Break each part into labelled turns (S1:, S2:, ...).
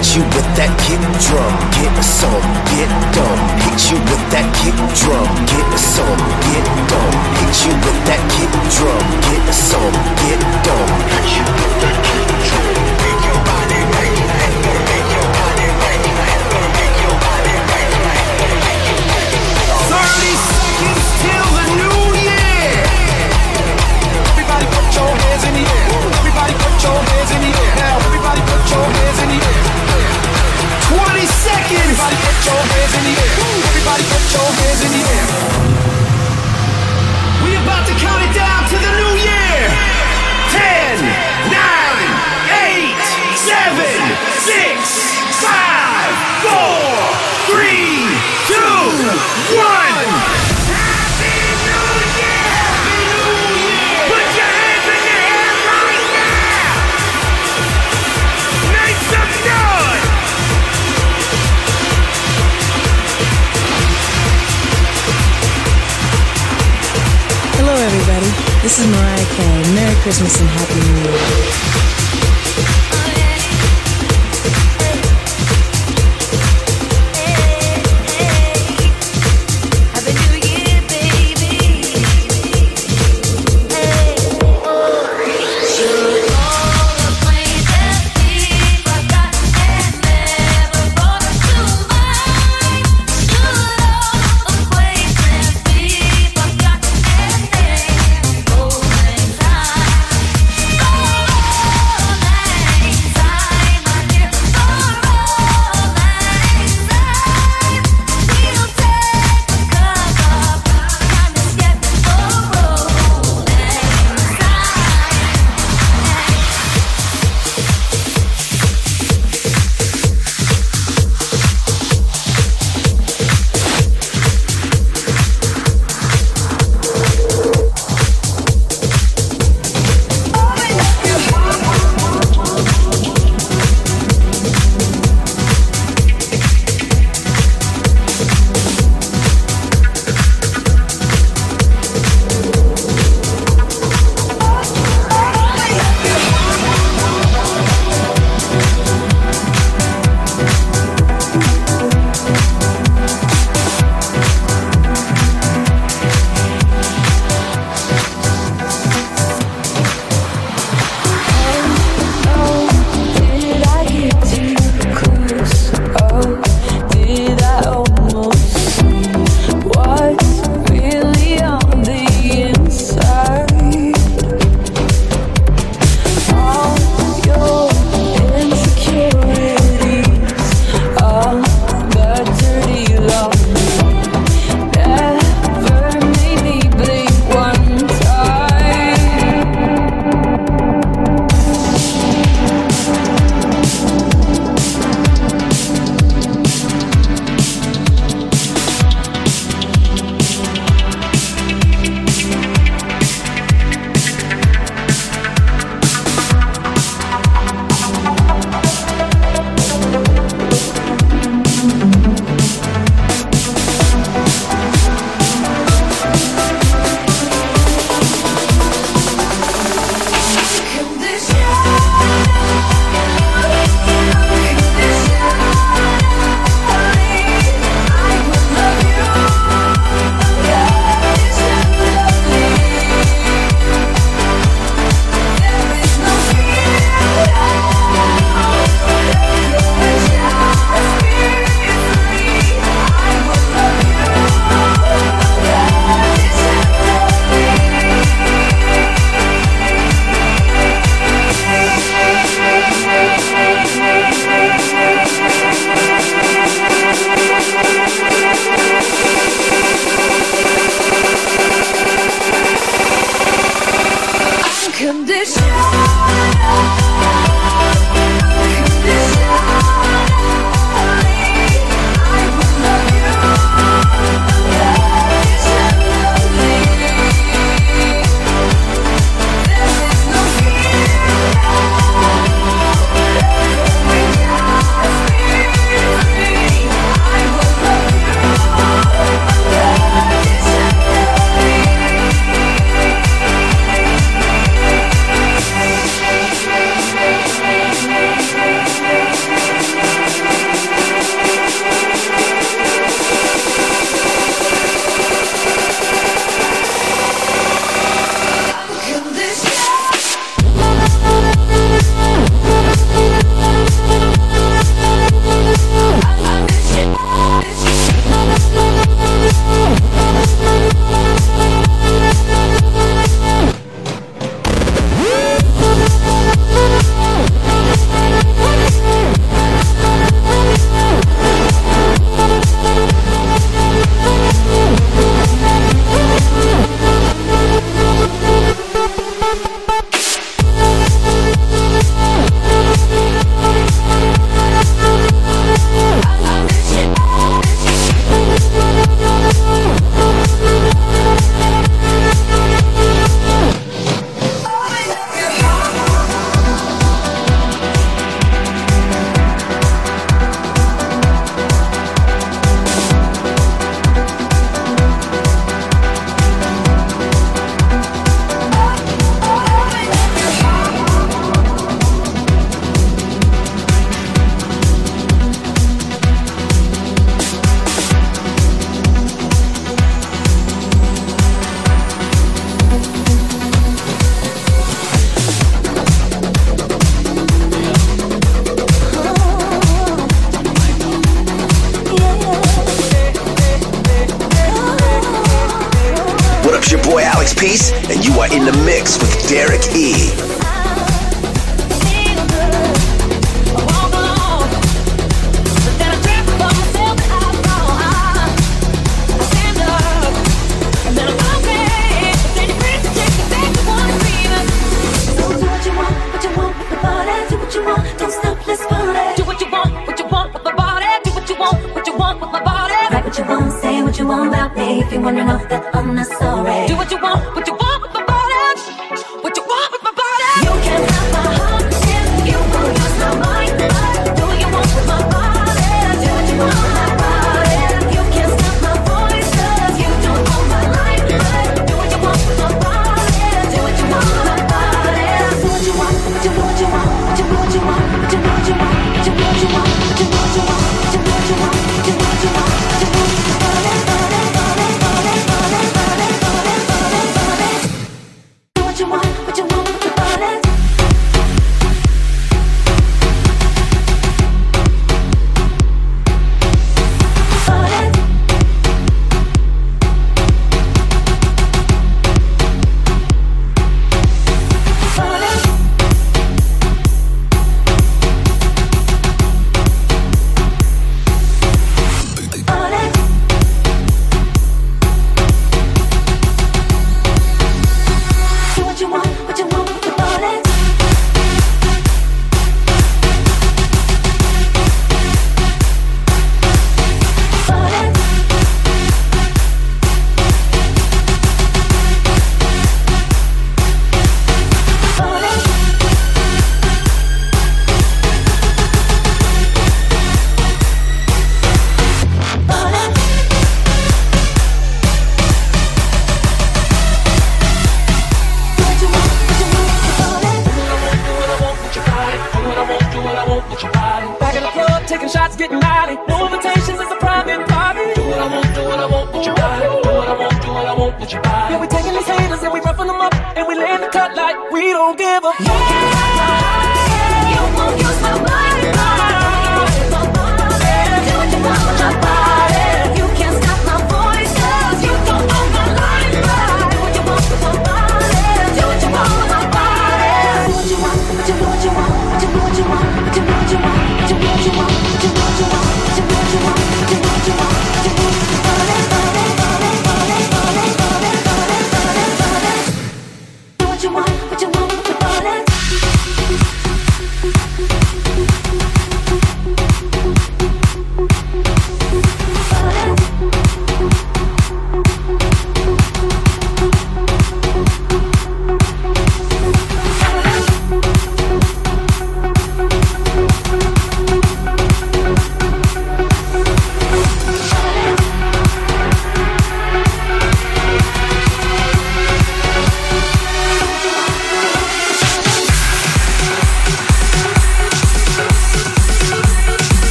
S1: Hit you with that kick drum, get some, get dumb. Hit you with that kick drum, get some, get dumb. Hit you with that kick drum, get some, get dumb. Hit you with that kick drum, make your body make
S2: seconds. Everybody put your hands in the air. Everybody put your hands in the air. We about to count it down to the new year. 10, 9, 8, 7, 6, 5, 4, 3, 2, 1.
S3: This is Mariah Carey. Merry Christmas and Happy New Year.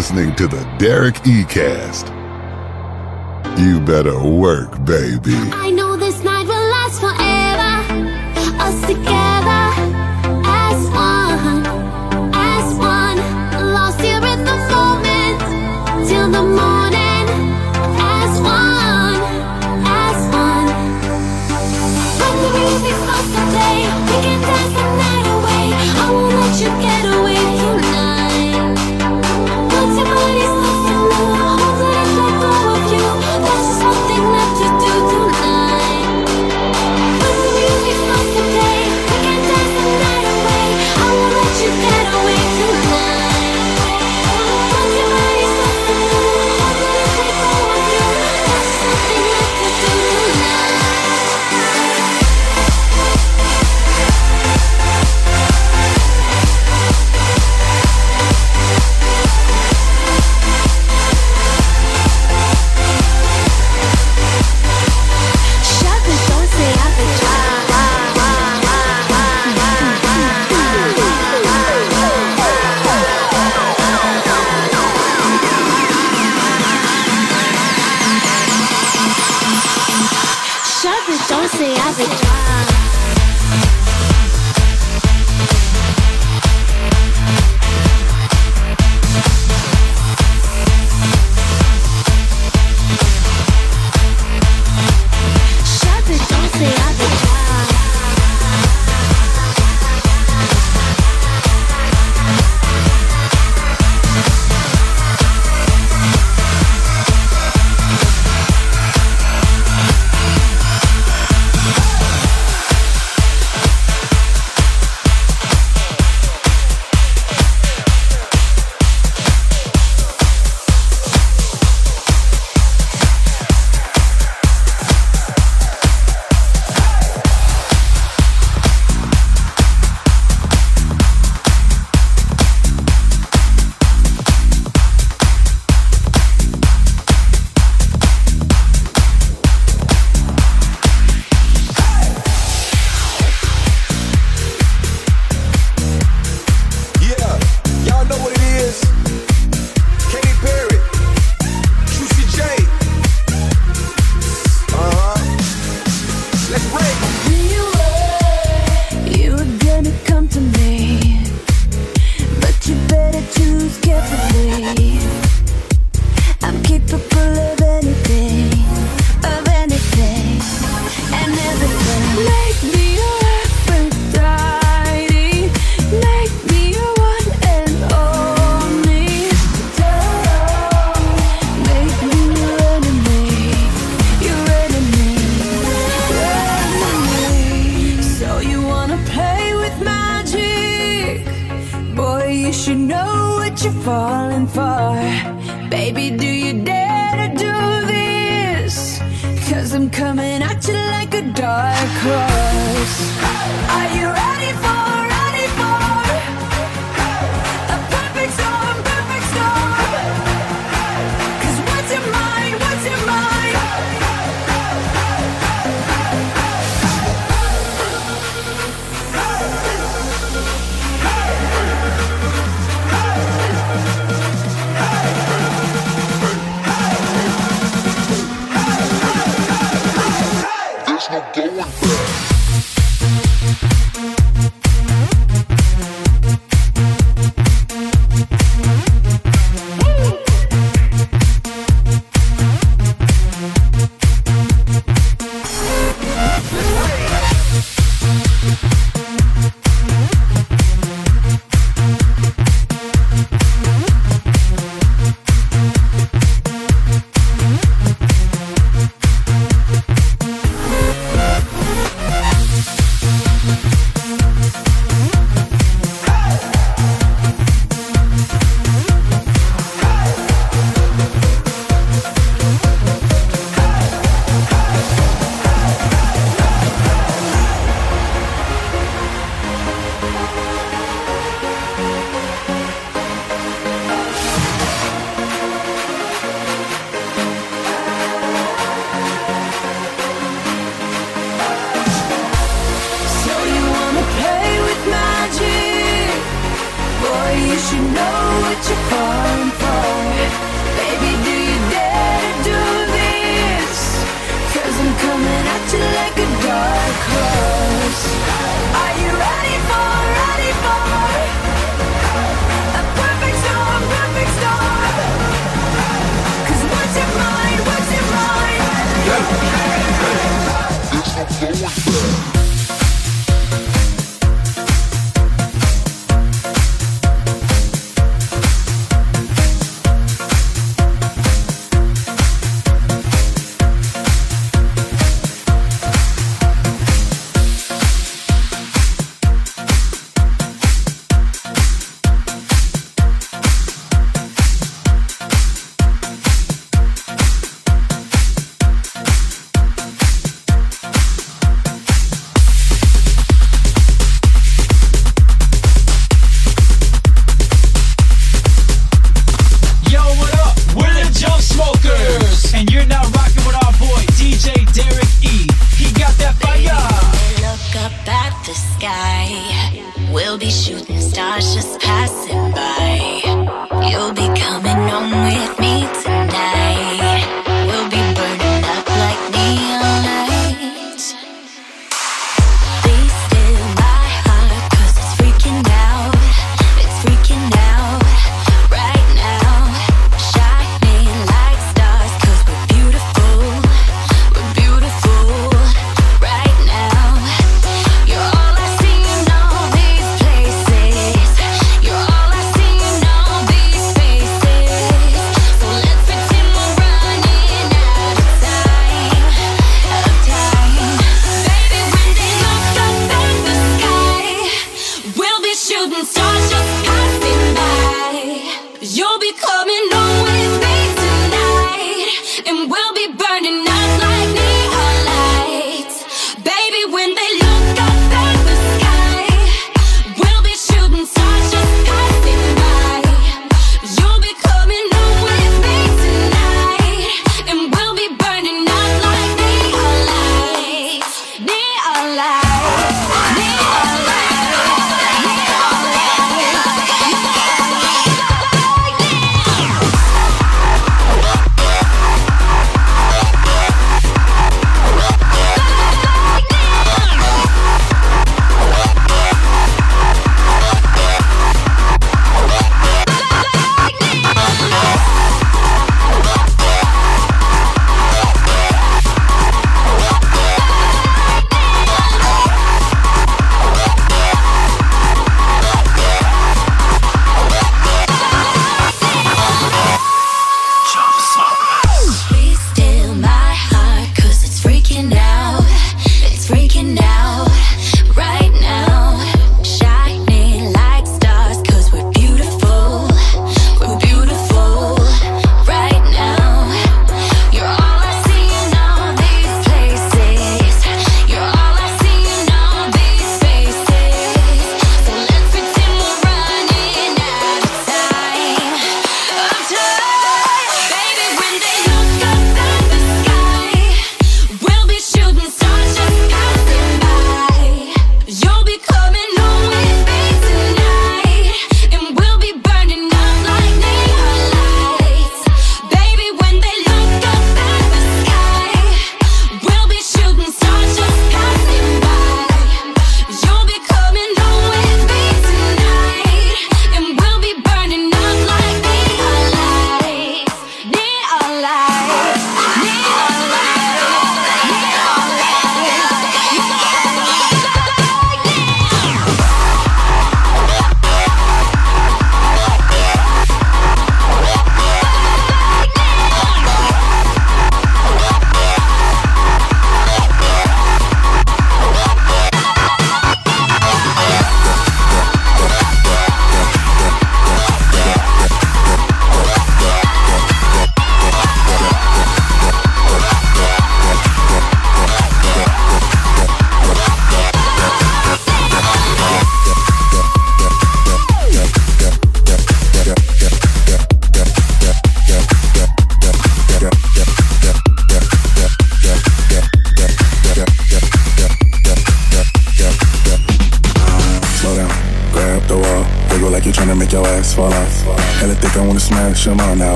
S4: listening to the Derek E Cast. You better work, baby.
S5: I know this night will last forever. Us together.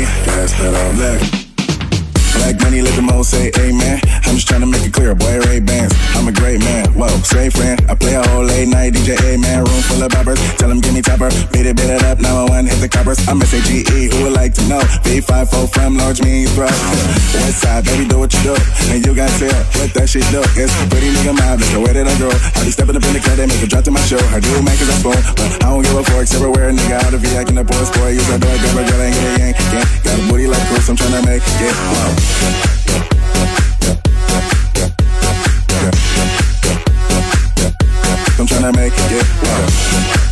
S2: that's what
S6: I'm like.
S7: Make money, let the all say amen. I'm just trying to make it clear, boy, Ray Bans. I'm a great man, whoa, say friend. I play a whole late night DJ, amen. Room full of boppers, tell them give me topper. Beat it, beat it up, now I want hit the coppers. I'm SAGE, who would like to know? B54 from large means bro. West side, baby, do what you do. And you got sell, what that shit do. It's a pretty nigga mob, that's the way that I grow. I be stepping up in the cut, they make a drop to my show. I do make it a spoon, but I don't give a forks everywhere, nigga. Out of V, I can afford a sport. Use a door, grab a girl, ain't get a yank. Yeah, got a booty like Chris, I'm trying to make it. Yeah. I'm trying to make
S8: it get better.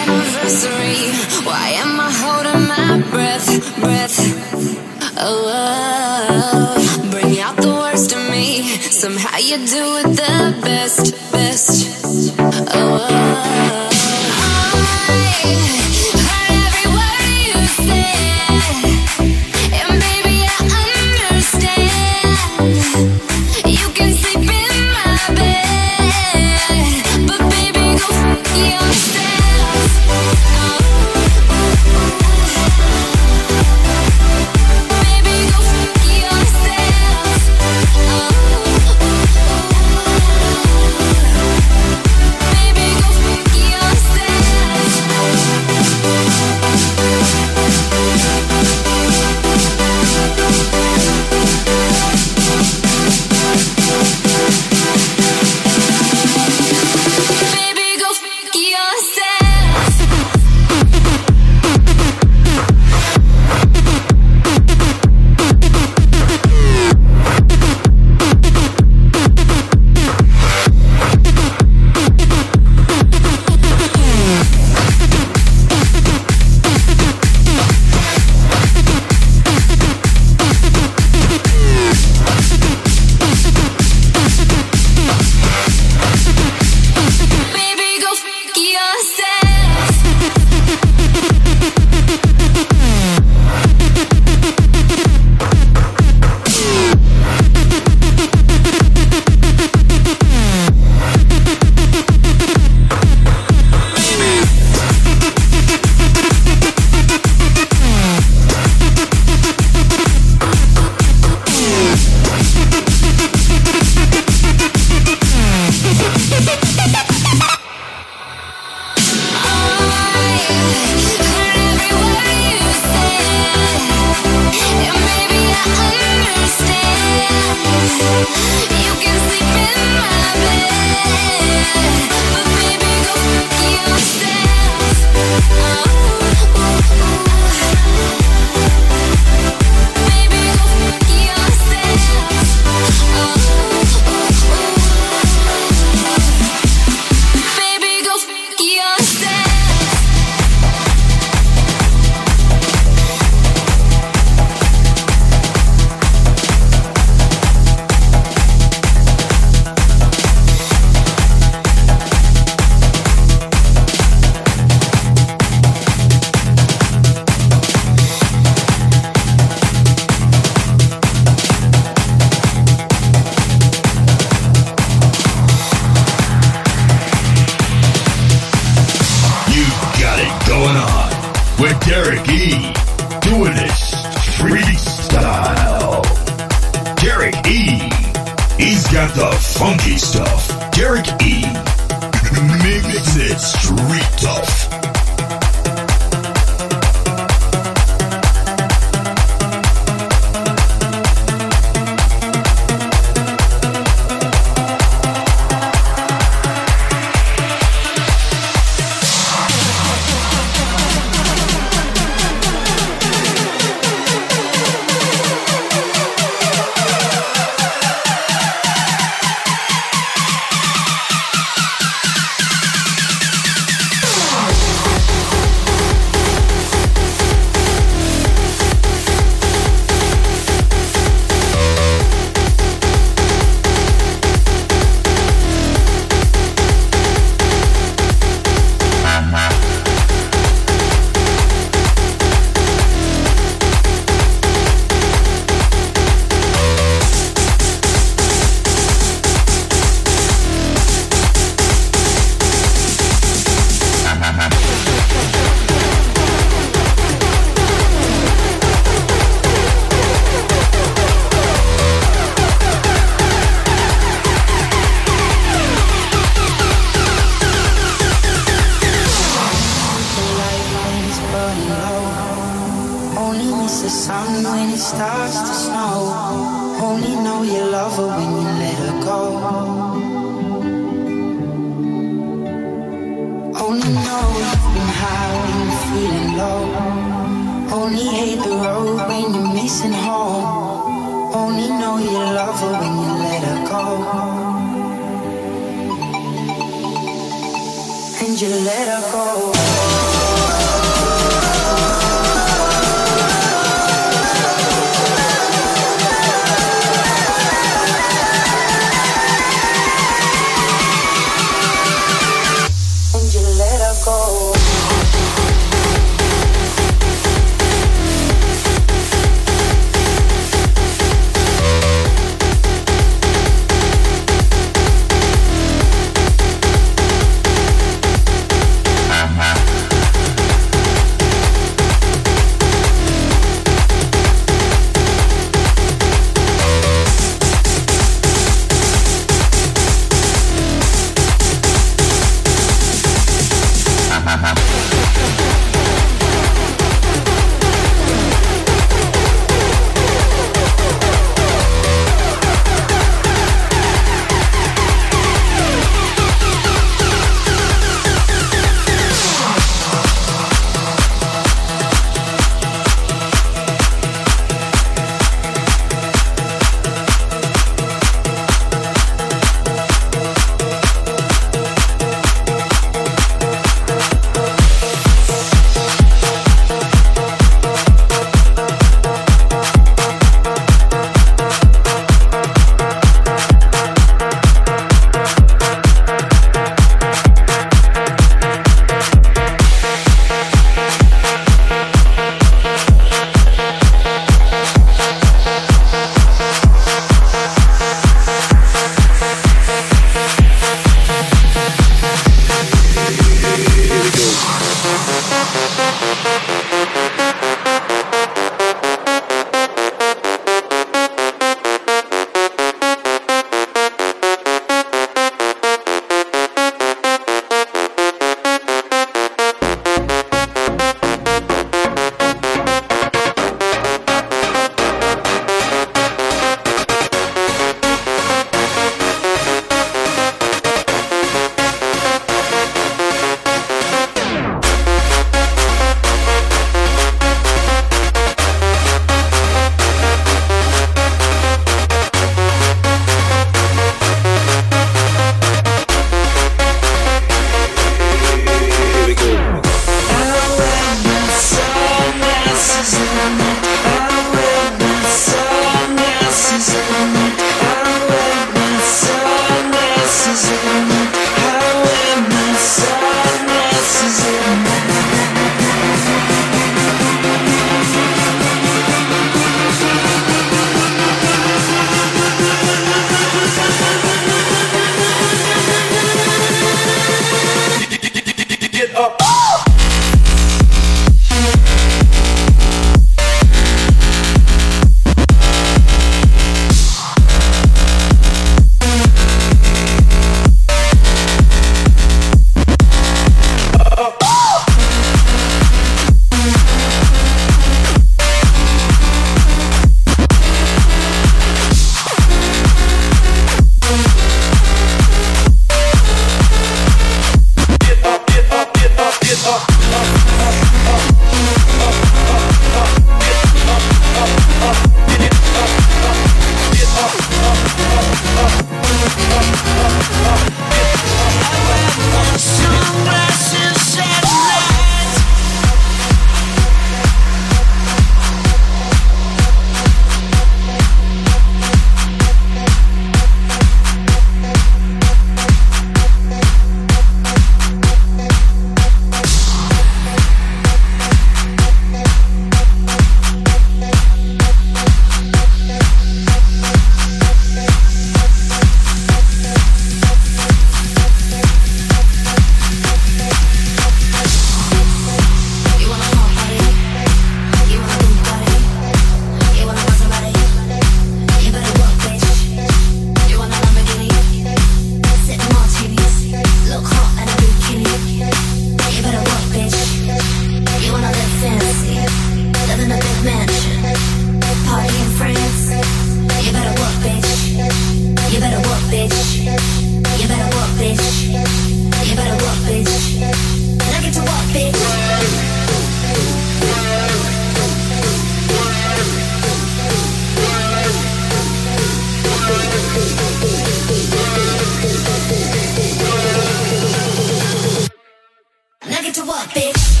S8: to what, bitch?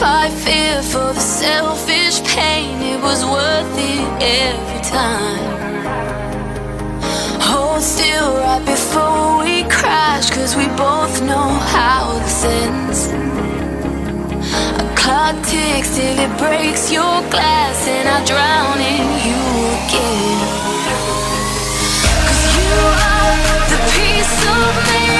S8: Fight fear for the selfish pain, it was worth it every time. Hold still right before we crash, cause we both know how this ends. A clock ticks till it breaks your glass, and I drown in you again. You are the piece of me